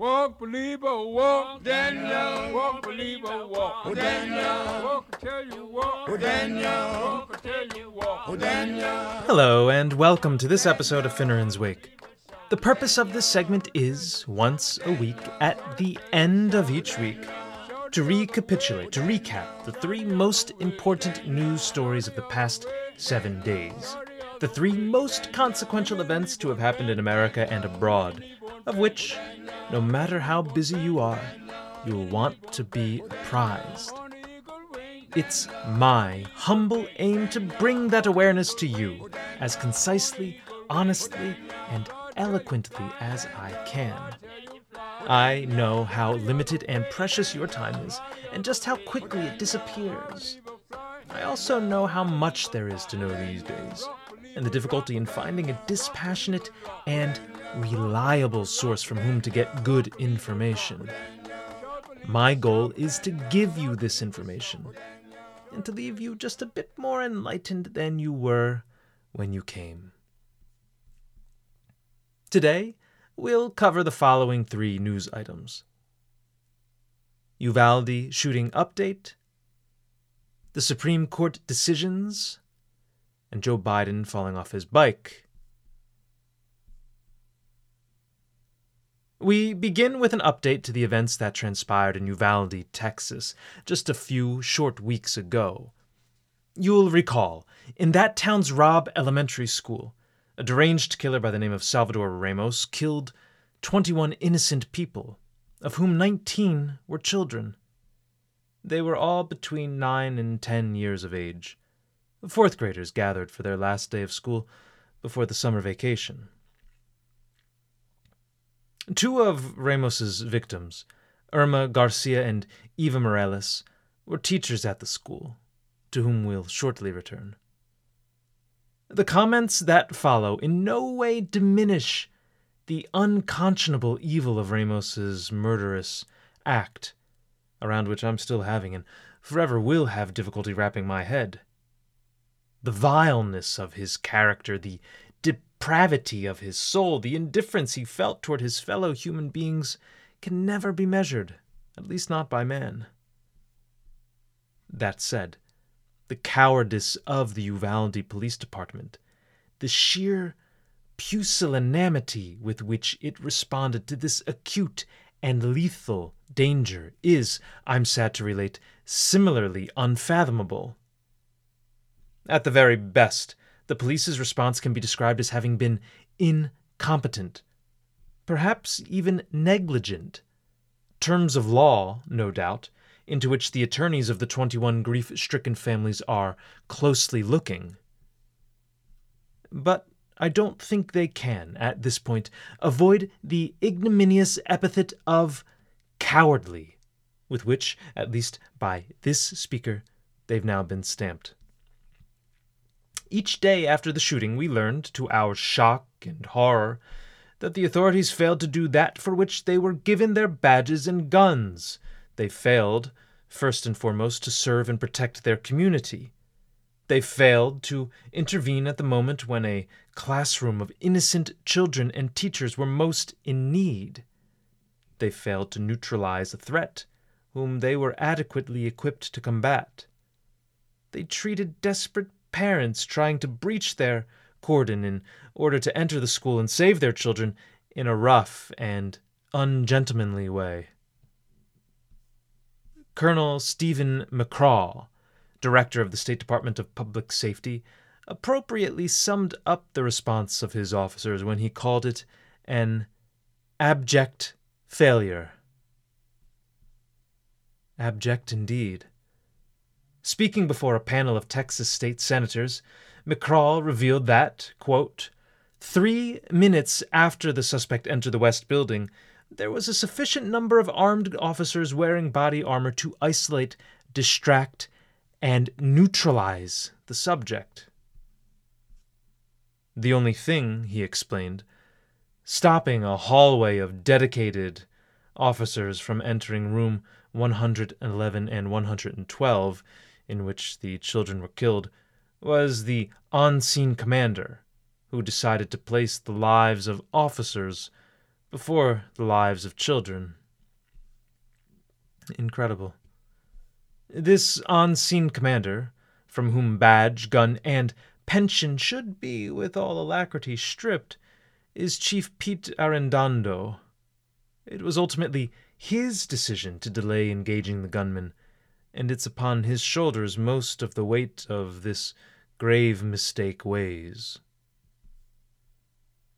Walk, believer, walk, Daniel. Walk, believer, walk, Oh, Daniel. Walk until you walk, Oh, Daniel. Walk until you walk, Oh, Daniel. Hello, and welcome to this episode of Finneran's Wake. The purpose of this segment is, once a week, at the end of each week, to recapitulate, to recap the three most important news stories of the past seven days. The three most consequential events to have happened in America and abroad, of which, no matter how busy you are, you will want to be apprised. It's my humble aim to bring that awareness to you as concisely, honestly, and eloquently as I can. I know how limited and precious your time is, and just how quickly it disappears. I also know how much there is to know these days, and the difficulty in finding a dispassionate and reliable source from whom to get good information. My goal is to give you this information and to leave you just a bit more enlightened than you were when you came. Today, we'll cover the following three news items Uvalde shooting update, the Supreme Court decisions, and Joe Biden falling off his bike. We begin with an update to the events that transpired in Uvalde, Texas, just a few short weeks ago. You'll recall, in that town's Robb Elementary School, a deranged killer by the name of Salvador Ramos killed 21 innocent people, of whom 19 were children. They were all between 9 and 10 years of age. Fourth graders gathered for their last day of school before the summer vacation. Two of Ramos's victims, Irma Garcia and Eva Mireles, were teachers at the school, to whom we'll shortly return. The comments that follow in no way diminish the unconscionable evil of Ramos's murderous act, around which I'm still having and forever will have difficulty wrapping my head. The vileness of his character, the depravity of his soul, the indifference he felt toward his fellow human beings can never be measured, at least not by man. That said, the cowardice of the Uvalde Police Department, the sheer pusillanimity with which it responded to this acute and lethal danger is, I'm sad to relate, similarly unfathomable. At the very best, the police's response can be described as having been incompetent, perhaps even negligent. Terms of law, no doubt, into which the attorneys of the 21 grief stricken families are closely looking. But I don't think they can, at this point, avoid the ignominious epithet of cowardly, with which, at least by this speaker, they've now been stamped. Each day after the shooting, we learned, to our shock and horror, that the authorities failed to do that for which they were given their badges and guns. They failed, first and foremost, to serve and protect their community. They failed to intervene at the moment when a classroom of innocent children and teachers were most in need. They failed to neutralize a threat whom they were adequately equipped to combat. They treated desperate parents trying to breach their cordon in order to enter the school and save their children in a rough and ungentlemanly way. Colonel Steven McCraw, director of the State Department of Public Safety, appropriately summed up the response of his officers when he called it an abject failure. Abject indeed. Speaking before a panel of Texas state senators, McCraw revealed that, quote, three minutes after the suspect entered the West Building, there was a sufficient number of armed officers wearing body armor to isolate, distract, and neutralize the subject. The only thing, he explained, stopping a hallway of dedicated officers from entering room 111 and 112, in which the children were killed, was the on scene commander, who decided to place the lives of officers before the lives of children. Incredible. This on scene commander, from whom badge, gun, and pension should be with all alacrity stripped, is Chief Pete Arredondo. It was ultimately his decision to delay engaging the gunman, and it's upon his shoulders most of the weight of this grave mistake weighs.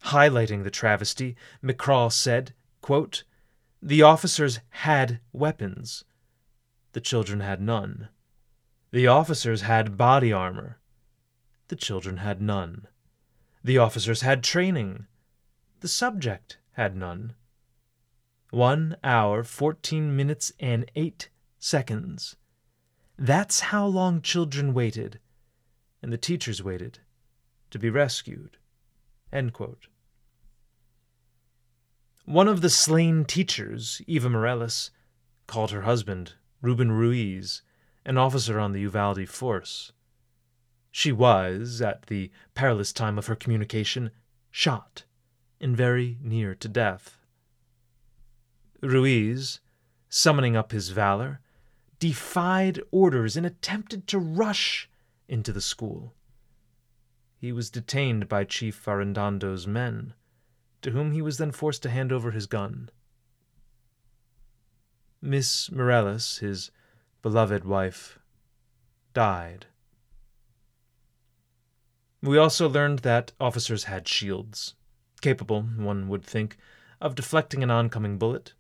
Highlighting the travesty, McCraw said, quote, The officers had weapons. The children had none. The officers had body armor. The children had none. The officers had training. The subject had none. One hour, fourteen minutes, and eight seconds. That's how long children waited, and the teachers waited, to be rescued. One of the slain teachers, Eva Mireles, called her husband Ruben Ruiz, an officer on the Uvalde force. She was, at the perilous time of her communication, shot, and very near to death. Ruiz, summoning up his valor, defied orders and attempted to rush into the school. He was detained by Chief Arredondo's men, to whom he was then forced to hand over his gun. Miss Mireles, his beloved wife, died. We also learned that officers had shields, capable, one would think, of deflecting an oncoming bullet,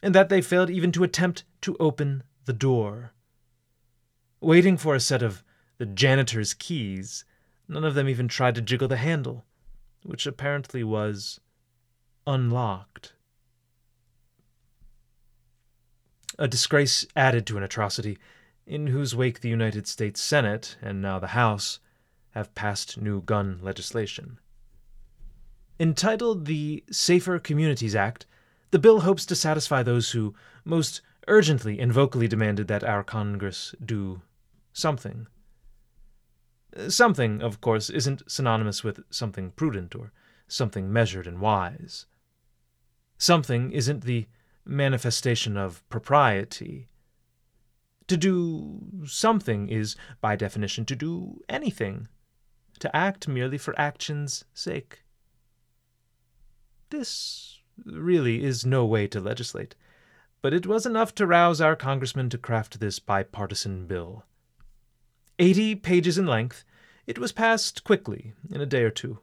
and that they failed even to attempt to open the door. Waiting for a set of the janitor's keys, none of them even tried to jiggle the handle, which apparently was unlocked a disgrace added to an atrocity, in whose wake the United States Senate, and now the House, have passed new gun legislation. Entitled the Safer Communities Act, the bill hopes to satisfy those who most urgently and vocally demanded that our Congress do something. Uh, something, of course, isn't synonymous with something prudent or something measured and wise. Something isn't the manifestation of propriety. To do something is, by definition, to do anything, to act merely for action's sake. This really is no way to legislate, but it was enough to rouse our congressman to craft this bipartisan bill. Eighty pages in length, it was passed quickly, in a day or two.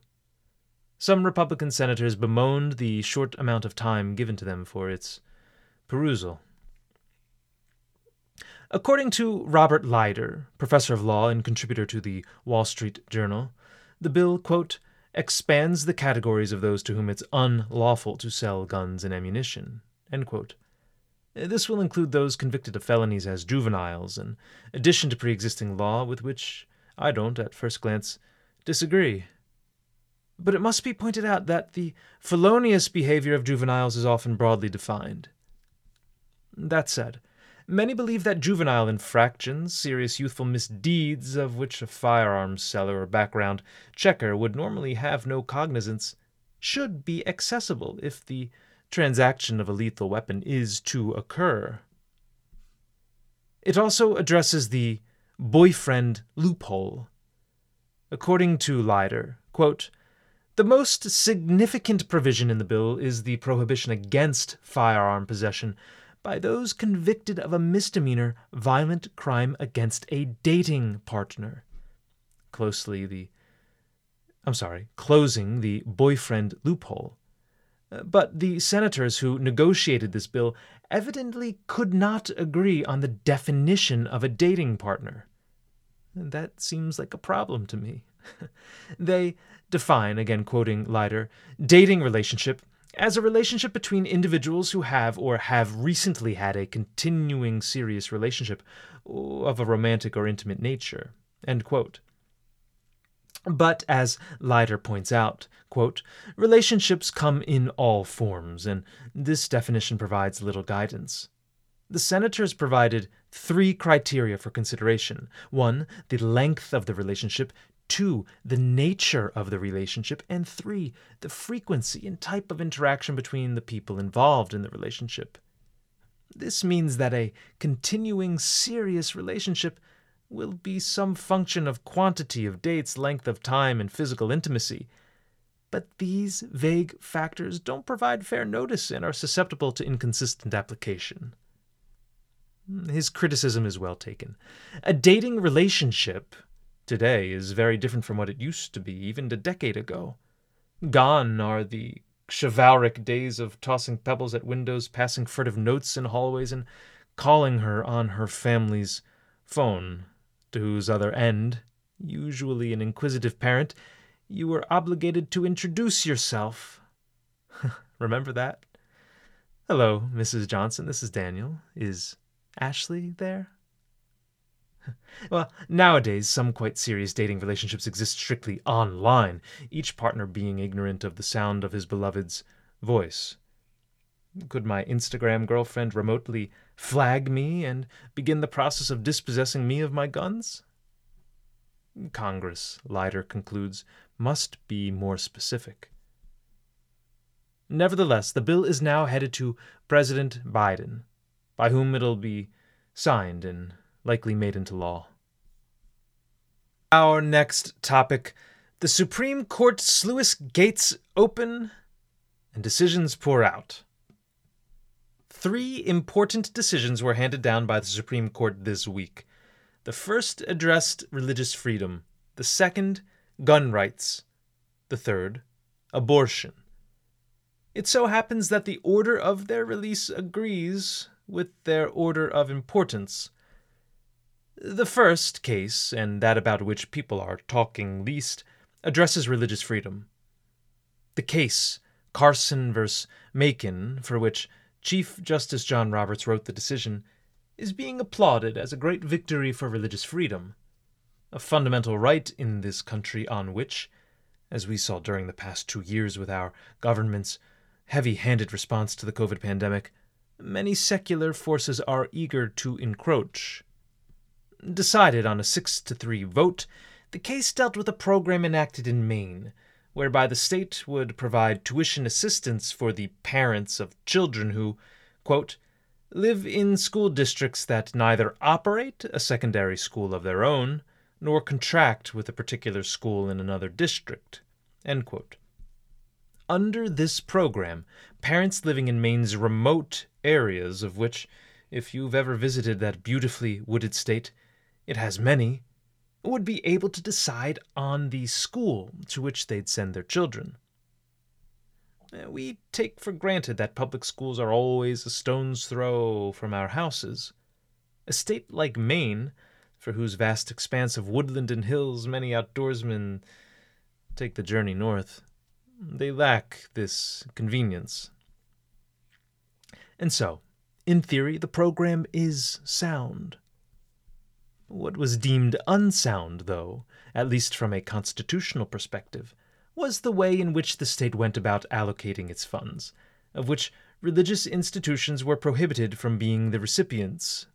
Some Republican senators bemoaned the short amount of time given to them for its perusal. According to Robert Leider, professor of law and contributor to the Wall Street Journal, the bill, quote, expands the categories of those to whom it's unlawful to sell guns and ammunition, Uh, this will include those convicted of felonies as juveniles, in addition to pre existing law with which I don't, at first glance, disagree. But it must be pointed out that the felonious behavior of juveniles is often broadly defined. That said, many believe that juvenile infractions, serious youthful misdeeds of which a firearms seller or background checker would normally have no cognizance, should be accessible if the transaction of a lethal weapon is to occur. It also addresses the boyfriend loophole. According to Leider, quote, the most significant provision in the bill is the prohibition against firearm possession by those convicted of a misdemeanor violent crime against a dating partner. Closely the I'm sorry, closing the boyfriend loophole. But the senators who negotiated this bill evidently could not agree on the definition of a dating partner. That seems like a problem to me. they define, again quoting Leider, dating relationship as a relationship between individuals who have or have recently had a continuing serious relationship of a romantic or intimate nature. But as Leider points out, quote, relationships come in all forms, and this definition provides little guidance. The senators provided three criteria for consideration one, the length of the relationship, two, the nature of the relationship, and three, the frequency and type of interaction between the people involved in the relationship. This means that a continuing serious relationship will be some function of quantity of dates, length of time, and physical intimacy. But these vague factors don't provide fair notice and are susceptible to inconsistent application. His criticism is well taken. A dating relationship today is very different from what it used to be even a decade ago. Gone are the chivalric days of tossing pebbles at windows, passing furtive notes in hallways, and calling her on her family's phone, to whose other end, usually an inquisitive parent, you were obligated to introduce yourself. Remember that? Hello, Mrs. Johnson. This is Daniel. Is Ashley there? Well, nowadays, some quite serious dating relationships exist strictly online, each partner being ignorant of the sound of his beloved's voice. Could my Instagram girlfriend remotely flag me and begin the process of dispossessing me of my guns? Congress, Leider concludes, must be more specific. Nevertheless, the bill is now headed to President Biden, by whom it'll be signed and likely made into law. Our next topic the Supreme Court sluice gates open and decisions pour out. Three important decisions were handed down by the Supreme Court this week. The first addressed religious freedom, the second, gun rights, the third, abortion. It so happens that the order of their release agrees with their order of importance. The first case, and that about which people are talking least, addresses religious freedom. The case, Carson v. Makin, for which Chief Justice John Roberts wrote the decision, is being applauded as a great victory for religious freedom, a fundamental right in this country on which, as we saw during the past two years with our government's heavy handed response to the COVID pandemic, many secular forces are eager to encroach. Decided on a 6 to 3 vote, the case dealt with a program enacted in Maine, whereby the state would provide tuition assistance for the parents of children who, quote, live in school districts that neither operate a secondary school of their own nor contract with a particular school in another district. Under this program, parents living in Maine's remote areas, of which, if you've ever visited that beautifully wooded state, it has many, would be able to decide on the school to which they'd send their children. Eh, we take for granted that public schools are always a stone's throw from our houses. A state like Maine, for whose vast expanse of woodland and hills many outdoorsmen take the journey north, they lack this convenience. And so, in theory, the program is sound. What was deemed unsound, though, at least from a constitutional perspective, was the way in which the state went about allocating its funds, of which religious institutions were prohibited from being the recipients.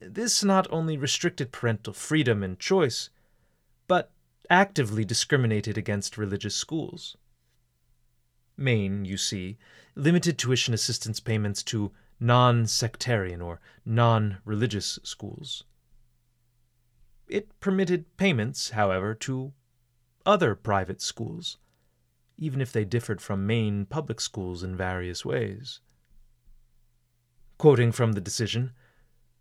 This not only restricted parental freedom and choice, but actively discriminated against religious schools. Maine, you see, limited tuition assistance payments to non sectarian or non religious schools. It permitted payments, however, to other private schools, even if they differed from Maine public schools in various ways. Quoting from the decision,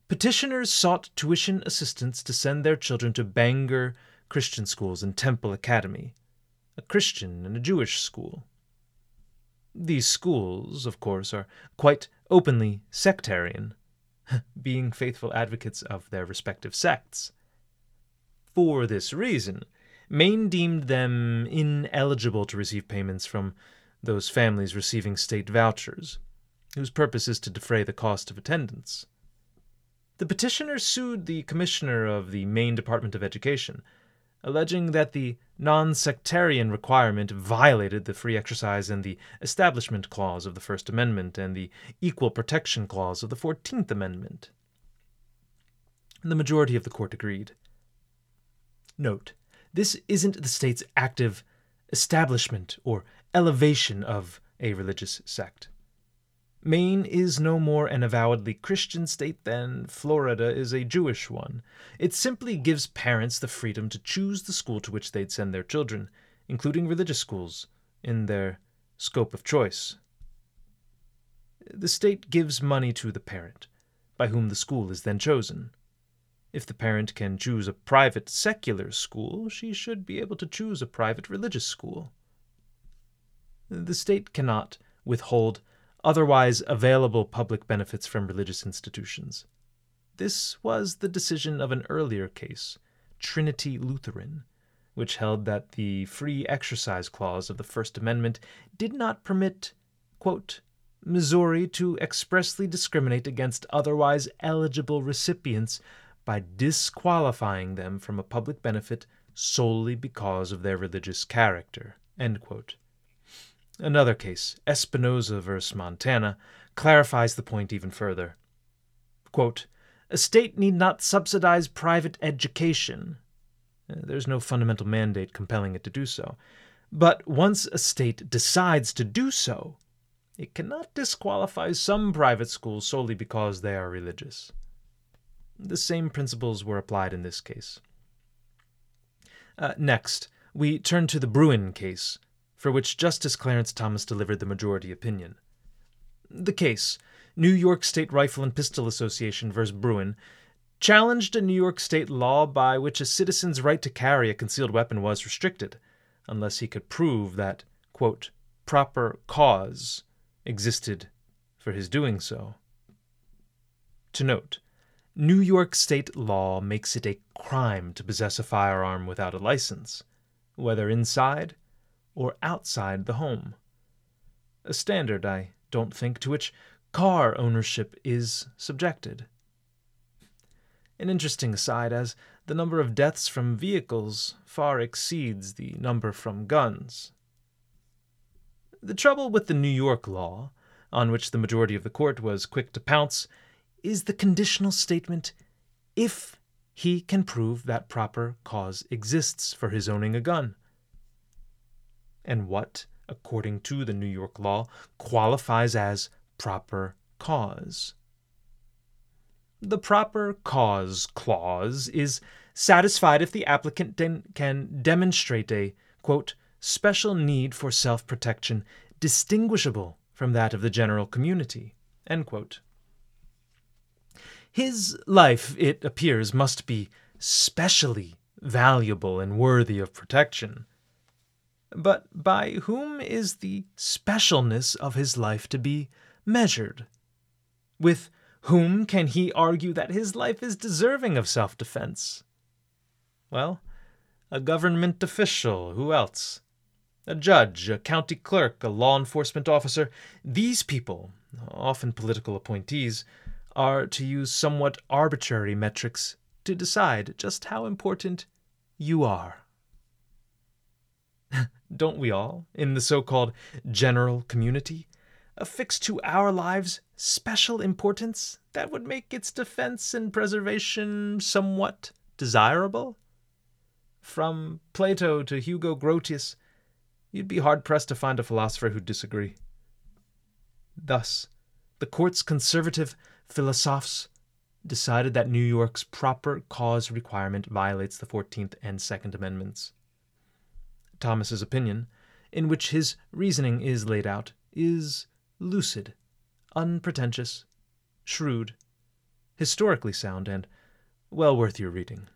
petitioners sought tuition assistance to send their children to Bangor Christian schools and Temple Academy, a Christian and a Jewish school. These schools, of course, are quite openly sectarian, being faithful advocates of their respective sects. For this reason, Maine deemed them ineligible to receive payments from those families receiving state vouchers, whose purpose is to defray the cost of attendance. The petitioners sued the commissioner of the Maine Department of Education, alleging that the non sectarian requirement violated the Free Exercise and the Establishment Clause of the First Amendment and the Equal Protection Clause of the Fourteenth Amendment. The majority of the court agreed. Note, this isn't the state's active establishment or elevation of a religious sect. Maine is no more an avowedly Christian state than Florida is a Jewish one. It simply gives parents the freedom to choose the school to which they'd send their children, including religious schools, in their scope of choice. The state gives money to the parent, by whom the school is then chosen. If the parent can choose a private secular school, she should be able to choose a private religious school. The state cannot withhold otherwise available public benefits from religious institutions. This was the decision of an earlier case, Trinity Lutheran, which held that the free exercise clause of the First Amendment did not permit, quote, Missouri to expressly discriminate against otherwise eligible recipients by disqualifying them from a public benefit solely because of their religious character. Another case, Espinoza v. Montana, clarifies the point even further. Quote, a state need not subsidize private education. Uh, there's no fundamental mandate compelling it to do so. But once a state decides to do so, it cannot disqualify some private schools solely because they are religious. The same principles were applied in this case. Uh, next, we turn to the Bruen case, for which Justice Clarence Thomas delivered the majority opinion. The case, New York State Rifle and Pistol Association v. Bruen, challenged a New York State law by which a citizen's right to carry a concealed weapon was restricted, unless he could prove that, quote, proper cause existed for his doing so. To note, New York state law makes it a crime to possess a firearm without a license, whether inside or outside the home. A standard, I don't think, to which car ownership is subjected. An interesting aside, as the number of deaths from vehicles far exceeds the number from guns. The trouble with the New York law, on which the majority of the court was quick to pounce, is the conditional statement if he can prove that proper cause exists for his owning a gun. And what, according to the New York law, qualifies as proper cause? The proper cause clause is satisfied if the applicant can demonstrate a, quote, special need for self protection distinguishable from that of the general community. His life, it appears, must be specially valuable and worthy of protection. But by whom is the specialness of his life to be measured? With whom can he argue that his life is deserving of self defense? Well, a government official, who else? a judge, a county clerk, a law enforcement officer. These people, often political appointees, are to use somewhat arbitrary metrics to decide just how important you are. Don't we all, in the so called general community, affix to our lives special importance that would make its defense and preservation somewhat desirable? From Plato to Hugo Grotius, You'd be hard pressed to find a philosopher who'd disagree. Thus, the court's conservative philosophes decided that New York's proper cause requirement violates the 14th and Second Amendments. Thomas's opinion, in which his reasoning is laid out, is lucid, unpretentious, shrewd, historically sound, and well worth your reading.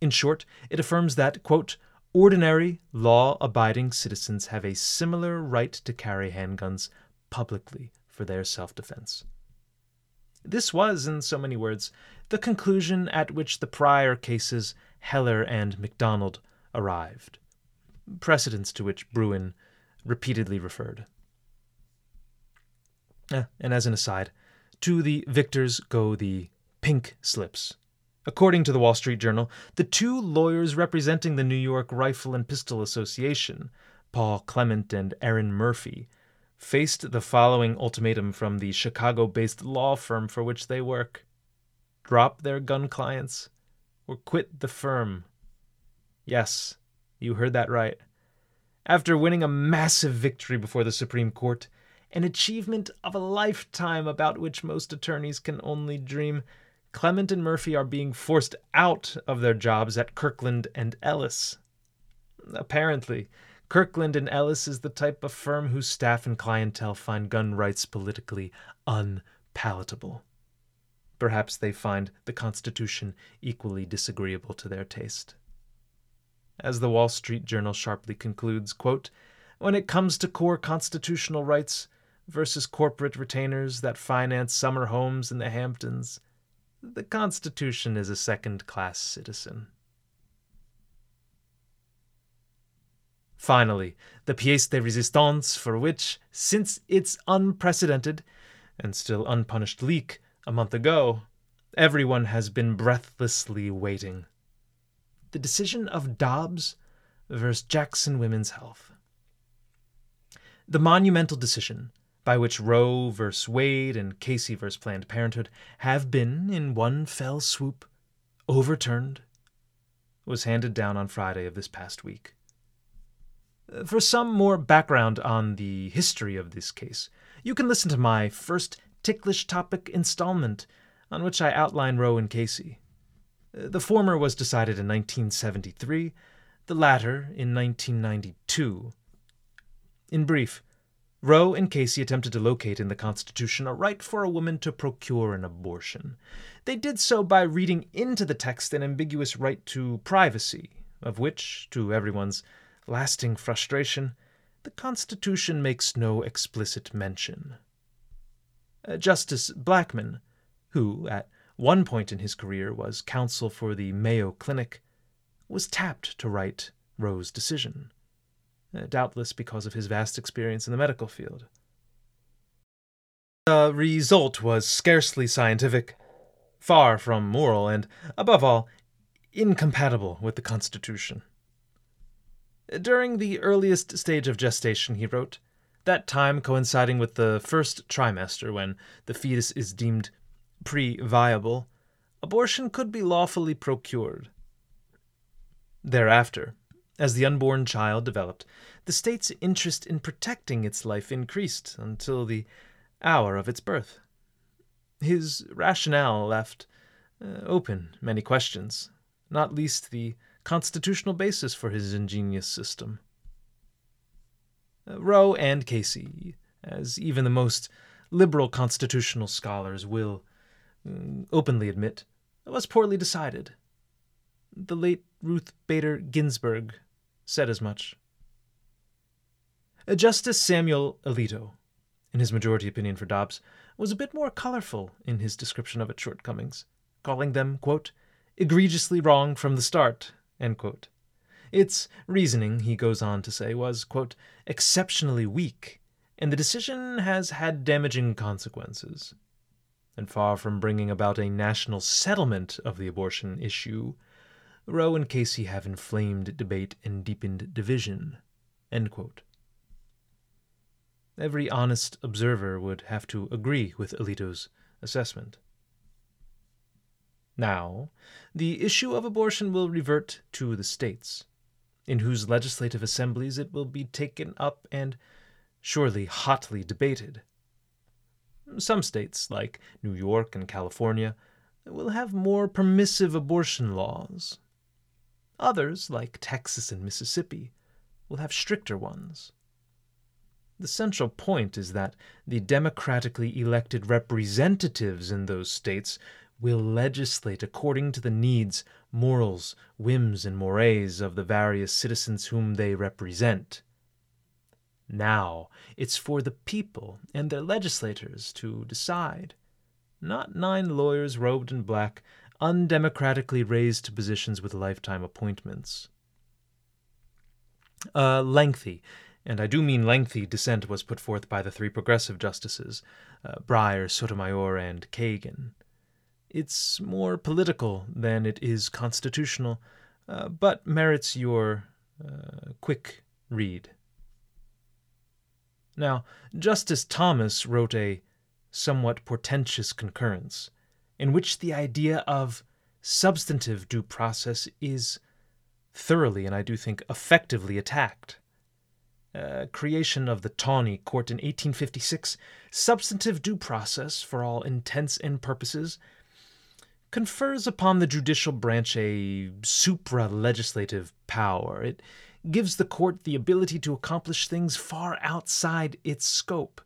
In short, it affirms that, quote, Ordinary, law abiding citizens have a similar right to carry handguns publicly for their self defense. This was, in so many words, the conclusion at which the prior cases Heller and McDonald arrived, precedents to which Bruen repeatedly referred. Eh, and as an aside, to the victors go the pink slips According to the Wall Street Journal, the two lawyers representing the New York Rifle and Pistol Association, Paul Clement and Erin Murphy, faced the following ultimatum from the Chicago based law firm for which they work drop their gun clients or quit the firm. Yes, you heard that right. After winning a massive victory before the Supreme Court, an achievement of a lifetime about which most attorneys can only dream, Clement and Murphy are being forced out of their jobs at Kirkland and Ellis. Apparently, Kirkland and Ellis is the type of firm whose staff and clientele find gun rights politically unpalatable. Perhaps they find the Constitution equally disagreeable to their taste. As the Wall Street Journal sharply concludes, quote, when it comes to core constitutional rights versus corporate retainers that finance summer homes in the Hamptons, the Constitution is a second class citizen. Finally, the pièce de résistance for which, since its unprecedented and still unpunished leak a month ago, everyone has been breathlessly waiting. The decision of Dobbs versus Jackson Women's Health. The monumental decision by which Roe versus Wade and Casey versus Planned Parenthood have been, in one fell swoop, overturned, was handed down on Friday of this past week. For some more background on the history of this case, you can listen to my first ticklish topic installment, on which I outline Roe and Casey. Uh, the former was decided in 1973, the latter in 1992. In brief, Roe and Casey attempted to locate in the Constitution a right for a woman to procure an abortion. They did so by reading into the text an ambiguous right to privacy, of which, to everyone's lasting frustration, the Constitution makes no explicit mention. Uh, Justice Blackmun, who, at one point in his career, was counsel for the Mayo Clinic, was tapped to write Roe's decision, uh, doubtless because of his vast experience in the medical field. The result was scarcely scientific, far from moral, and, above all, incompatible with the Constitution. During the earliest stage of gestation, he wrote, that time coinciding with the first trimester when the fetus is deemed pre viable, abortion could be lawfully procured. Thereafter, as the unborn child developed, the state's interest in protecting its life increased until the hour of its birth. His rationale left uh, open many questions, not least the constitutional basis for his ingenious system. Uh, Roe and Casey, as even the most liberal constitutional scholars will mm, openly admit, was poorly decided. The late Ruth Bader Ginsburg said as much. Uh, Justice Samuel Alito, in his majority opinion for Dobbs, was a bit more colorful in his description of its shortcomings, calling them, quote, egregiously wrong from the start, its reasoning, he goes on to say, was, quote, exceptionally weak, and the decision has had damaging consequences. And far from bringing about a national settlement of the abortion issue, Roe and Casey have inflamed debate and deepened division. Every honest observer would have to agree with Alito's assessment. Now, the issue of abortion will revert to the states, in whose legislative assemblies it will be taken up and surely hotly debated. Some states, like New York and California, will have more permissive abortion laws. Others, like Texas and Mississippi, will have stricter ones. The central point is that the democratically elected representatives in those states will legislate according to the needs, morals, whims, and mores of the various citizens whom they represent. Now it's for the people and their legislators to decide, not nine lawyers robed in black, undemocratically raised to positions with lifetime appointments. A lengthy, and I do mean lengthy, dissent was put forth by the three progressive justices, uh, Breyer, Sotomayor, and Kagan. It's more political than it is constitutional, uh, but merits your uh, quick read. Now, Justice Thomas wrote a somewhat portentous concurrence, in which the idea of substantive due process is thoroughly and I do think effectively attacked. Uh, creation of the Taney Court in 1856, substantive due process for all intents and purposes, confers upon the judicial branch a supra legislative power. It gives the court the ability to accomplish things far outside its scope,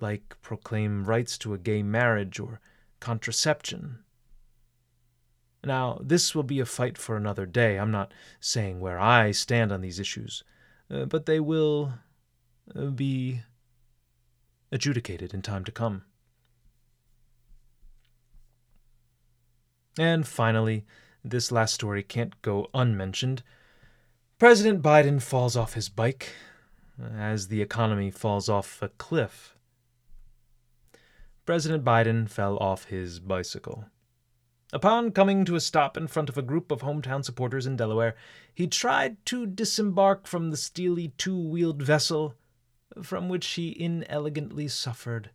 like proclaim rights to a gay marriage or contraception. Now, this will be a fight for another day. I'm not saying where I stand on these issues, uh, but they will uh, be adjudicated in time to come. And finally, this last story can't go unmentioned. President Biden falls off his bike as the economy falls off a cliff. President Biden fell off his bicycle. Upon coming to a stop in front of a group of hometown supporters in Delaware, he tried to disembark from the steely two wheeled vessel, from which he inelegantly suffered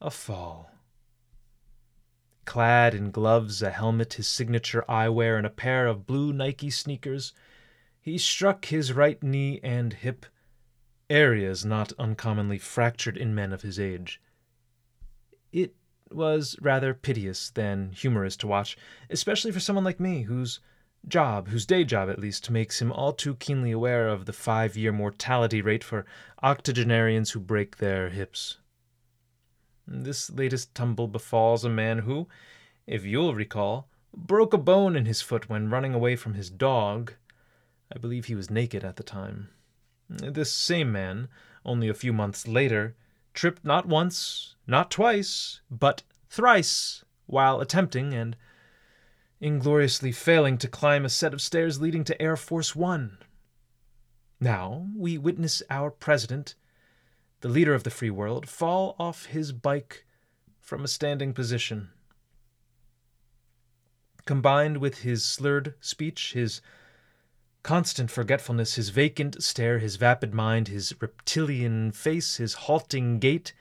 a fall. Clad in gloves, a helmet, his signature eyewear, and a pair of blue Nike sneakers, he struck his right knee and hip, areas not uncommonly fractured in men of his age. It was rather piteous than humorous to watch, especially for someone like me, whose job, whose day job at least, makes him all too keenly aware of the five year mortality rate for octogenarians who break their hips. This latest tumble befalls a man who, if you'll recall, broke a bone in his foot when running away from his dog. I believe he was naked at the time. This same man, only a few months later, tripped not once, not twice, but thrice while attempting and ingloriously failing to climb a set of stairs leading to Air Force One. Now we witness our president, the leader of the free world, fall off his bike from a standing position. Combined with his slurred speech, his constant forgetfulness, his vacant stare, his vapid mind, his reptilian face, his halting gait,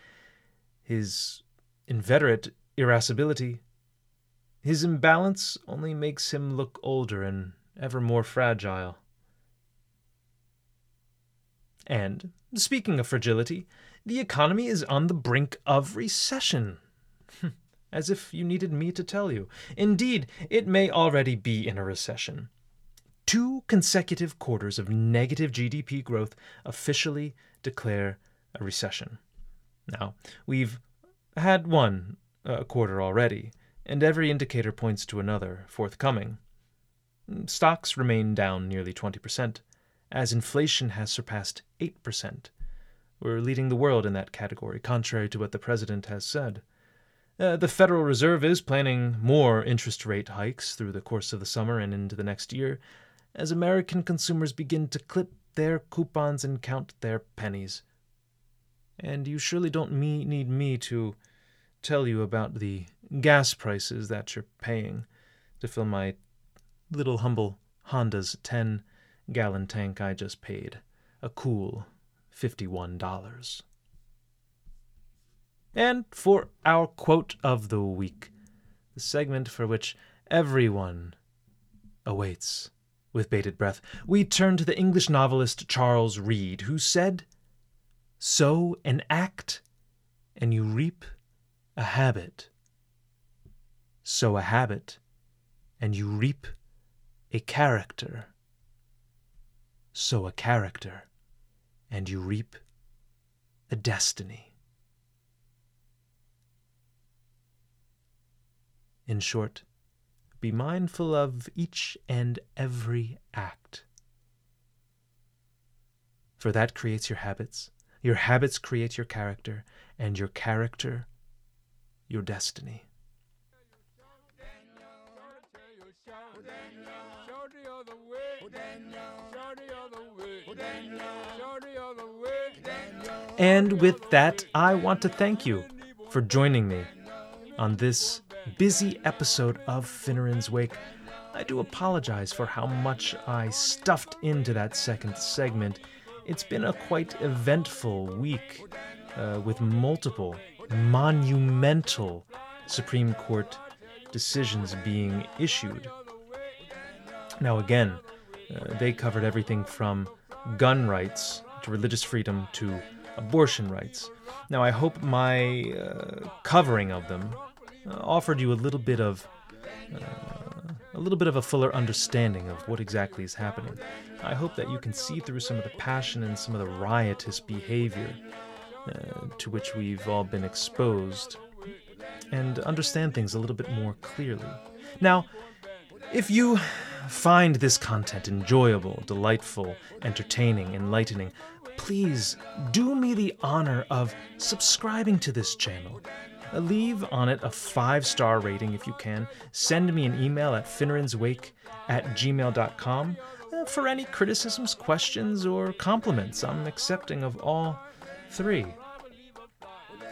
his inveterate irascibility, his imbalance only makes him look older and ever more fragile. And, speaking of fragility, the economy is on the brink of recession. As if you needed me to tell you. Indeed, it may already be in a recession. Two consecutive quarters of negative GDP growth officially declare a recession. Now, we've had one uh, quarter already, and every indicator points to another forthcoming. Stocks remain down nearly 20%, as inflation has surpassed 8%. We're leading the world in that category, contrary to what the president has said. Uh, the Federal Reserve is planning more interest rate hikes through the course of the summer and into the next year, as American consumers begin to clip their coupons and count their pennies. And you surely don't me- need me to tell you about the gas prices that you're paying to fill my little humble Honda's 10 gallon tank I just paid a cool $51. And for our quote of the week, the segment for which everyone awaits with bated breath, we turn to the English novelist Charles Reade, who said, Sow an act, and you reap a habit. Sow a habit, and you reap a character. Sow a character, and you reap a destiny. In short, be mindful of each and every act. For that creates your habits, your habits create your character, and your character your destiny. And with that, I want to thank you for joining me on this busy episode of Finneran's Wake. I do apologize for how much I stuffed into that second segment. It's been a quite eventful week uh, with multiple monumental Supreme Court decisions being issued. Now, again, Uh, they covered everything from gun rights to religious freedom to abortion rights. Now, I hope my uh, covering of them uh, offered you a little bit of uh, a little bit of a fuller understanding of what exactly is happening. I hope that you can see through some of the passion and some of the riotous behavior to which we've all been exposed and understand things a little bit more clearly. Now, if you find this content enjoyable, delightful, entertaining, enlightening, please do me the honor of subscribing to this channel. Leave on it a five star rating if you can. Send me an email at finnerandswake at gmail.com uh, for any criticisms, questions, or compliments. I'm accepting of all three.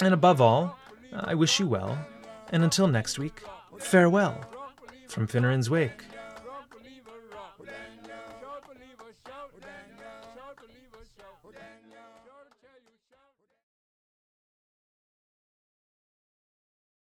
And above all, I wish you well, and until next week, farewell from Finneran's Wake.